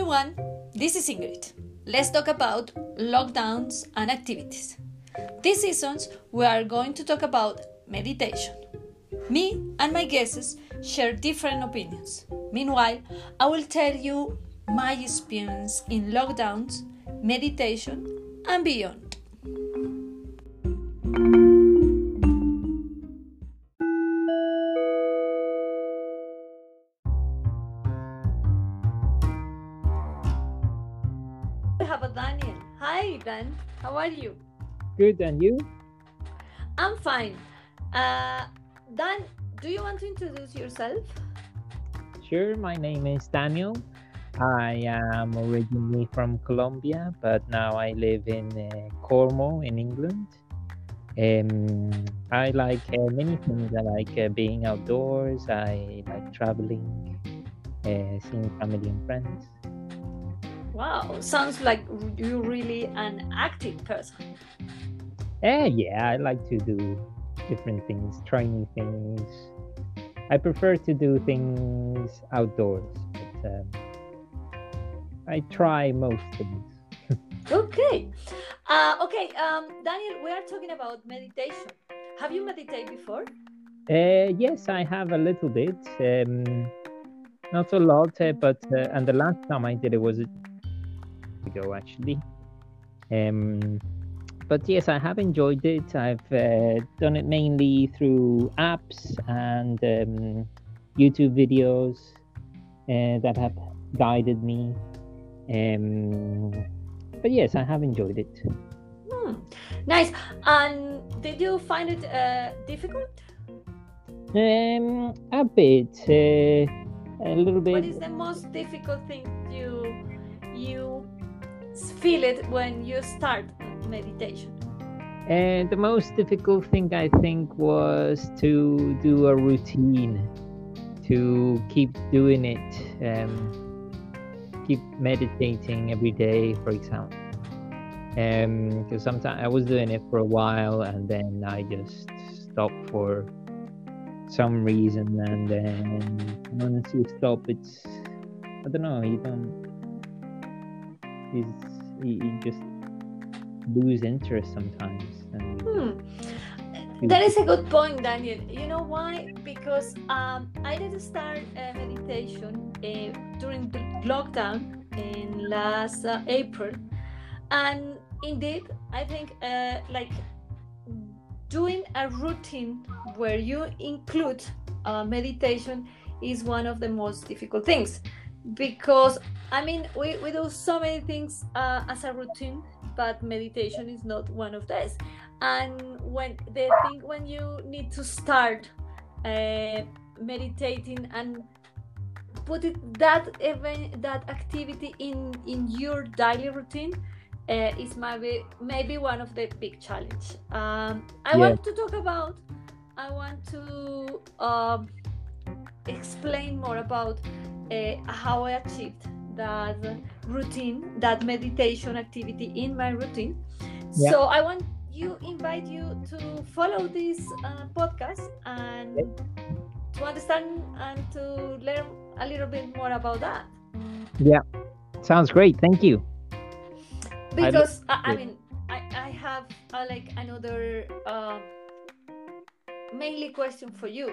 everyone, this is Ingrid. Let's talk about lockdowns and activities. This season, we are going to talk about meditation. Me and my guests share different opinions. Meanwhile, I will tell you my experience in lockdowns, meditation, and beyond. Hi, Dan. How are you? Good, and you? I'm fine. Uh, Dan, do you want to introduce yourself? Sure, my name is Daniel. I am originally from Colombia, but now I live in uh, Cornwall in England. Um, I like uh, many things. I like uh, being outdoors. I like traveling, uh, seeing family and friends. Wow, sounds like you're really an active person. Uh, yeah, I like to do different things, try new things. I prefer to do things outdoors, but um, I try most things. Okay. Uh, okay, um, Daniel, we are talking about meditation. Have you meditated before? Uh, yes, I have a little bit. Um, not a lot, uh, but uh, and the last time I did it was a ago actually. Um, but yes, I have enjoyed it. I've uh, done it mainly through apps and um, YouTube videos uh, that have guided me. Um, but yes, I have enjoyed it. Hmm. Nice. And did you find it uh, difficult? Um, a bit, uh, a little bit. What is the most difficult thing you you feel it when you start meditation? And the most difficult thing I think was to do a routine, to keep doing it, um, keep meditating every day, for example. Because sometimes I was doing it for a while and then I just stopped for some reason, and then once you stop, it's I don't know, you don't, it's, you, you just lose interest sometimes. And Hmm. That is a good point, Daniel. You know why? Because um, I did start uh, meditation uh, during the lockdown in last uh, April, and indeed, I think uh, like doing a routine where you include uh, meditation is one of the most difficult things because I mean we, we do so many things uh, as a routine but meditation is not one of those and when the thing when you need to start uh, meditating and put it that event that activity in in your daily routine uh, is maybe maybe one of the big challenge um, i Yeah. want to talk about i want to um, explain more about uh, how i achieved that routine that meditation activity in my routine Yeah. so i want you invite you to follow this uh, podcast and to understand and to learn a little bit more about that Yeah, sounds great. Thank you. Because I, I good. mean I, I have uh, like another uh, mainly question for you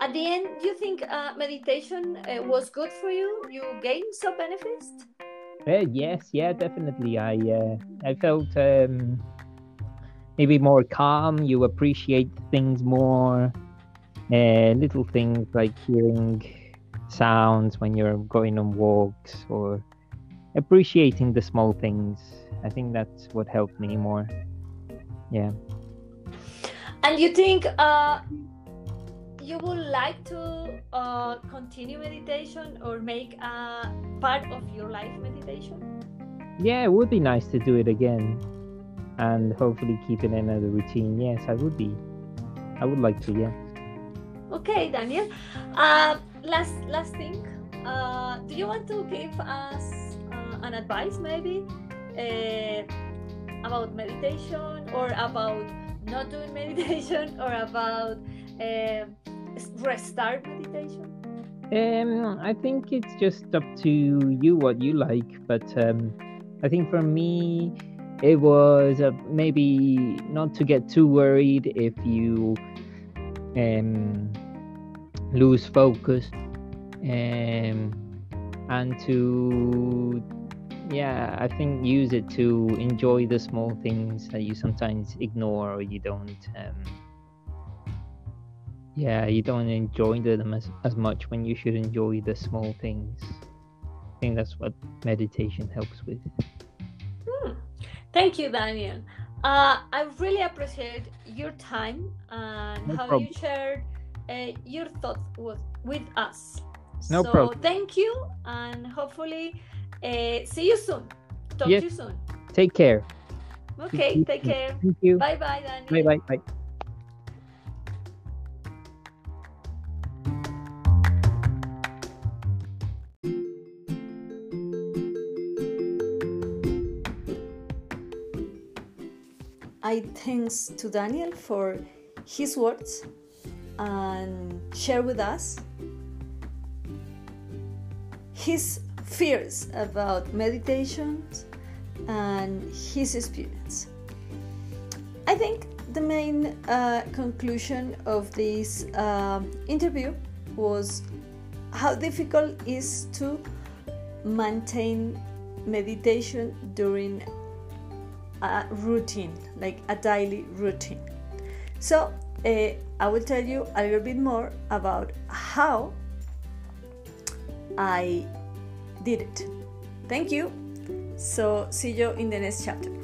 at the end do you think uh, meditation uh, was good for you you gained some benefits Uh, yes, yeah, definitely. I uh, I felt um, maybe more calm. You appreciate things more. Uh, little things like hearing sounds when you're going on walks or appreciating the small things. I think that's what helped me more. Yeah. and you think uh, you would like to uh, continue meditation or make a part of your life meditation Yeah, it would be nice to do it again and hopefully keep it in as a routine. Yes, I would be. I would like to, yeah. Okay, Daniel. Uh, last last thing. Uh, do you want to give us uh, an advice, maybe, uh, about meditation, or about not doing meditation, or about uh, restart meditation? Um, I think it's just up to you what you like, but um, I think for me, it was uh, maybe not to get too worried if you um, lose focus um, and to yeah i think use it to enjoy the small things that you sometimes ignore or you don't um, yeah you don't enjoy them as, as much when you should enjoy the small things. I think that's what meditation helps with. Hmm. thank you daniel. Uh, i really appreciate your time and no how problem. you shared uh, your thoughts with, with us. No so problem. thank you and hopefully uh, see you soon. Talk yes. to you soon. Take care. Okay take care. Thank you. Bye bye daniel. Bye bye bye I thanks to Daniel for his words and share with us his fears about meditation and his experience. I think the main uh, conclusion of this uh, interview was how difficult it is to maintain meditation during a routine, like a daily routine. So, uh, I will tell you a little bit more about how I did it. Thank you. So, see you in the next chapter.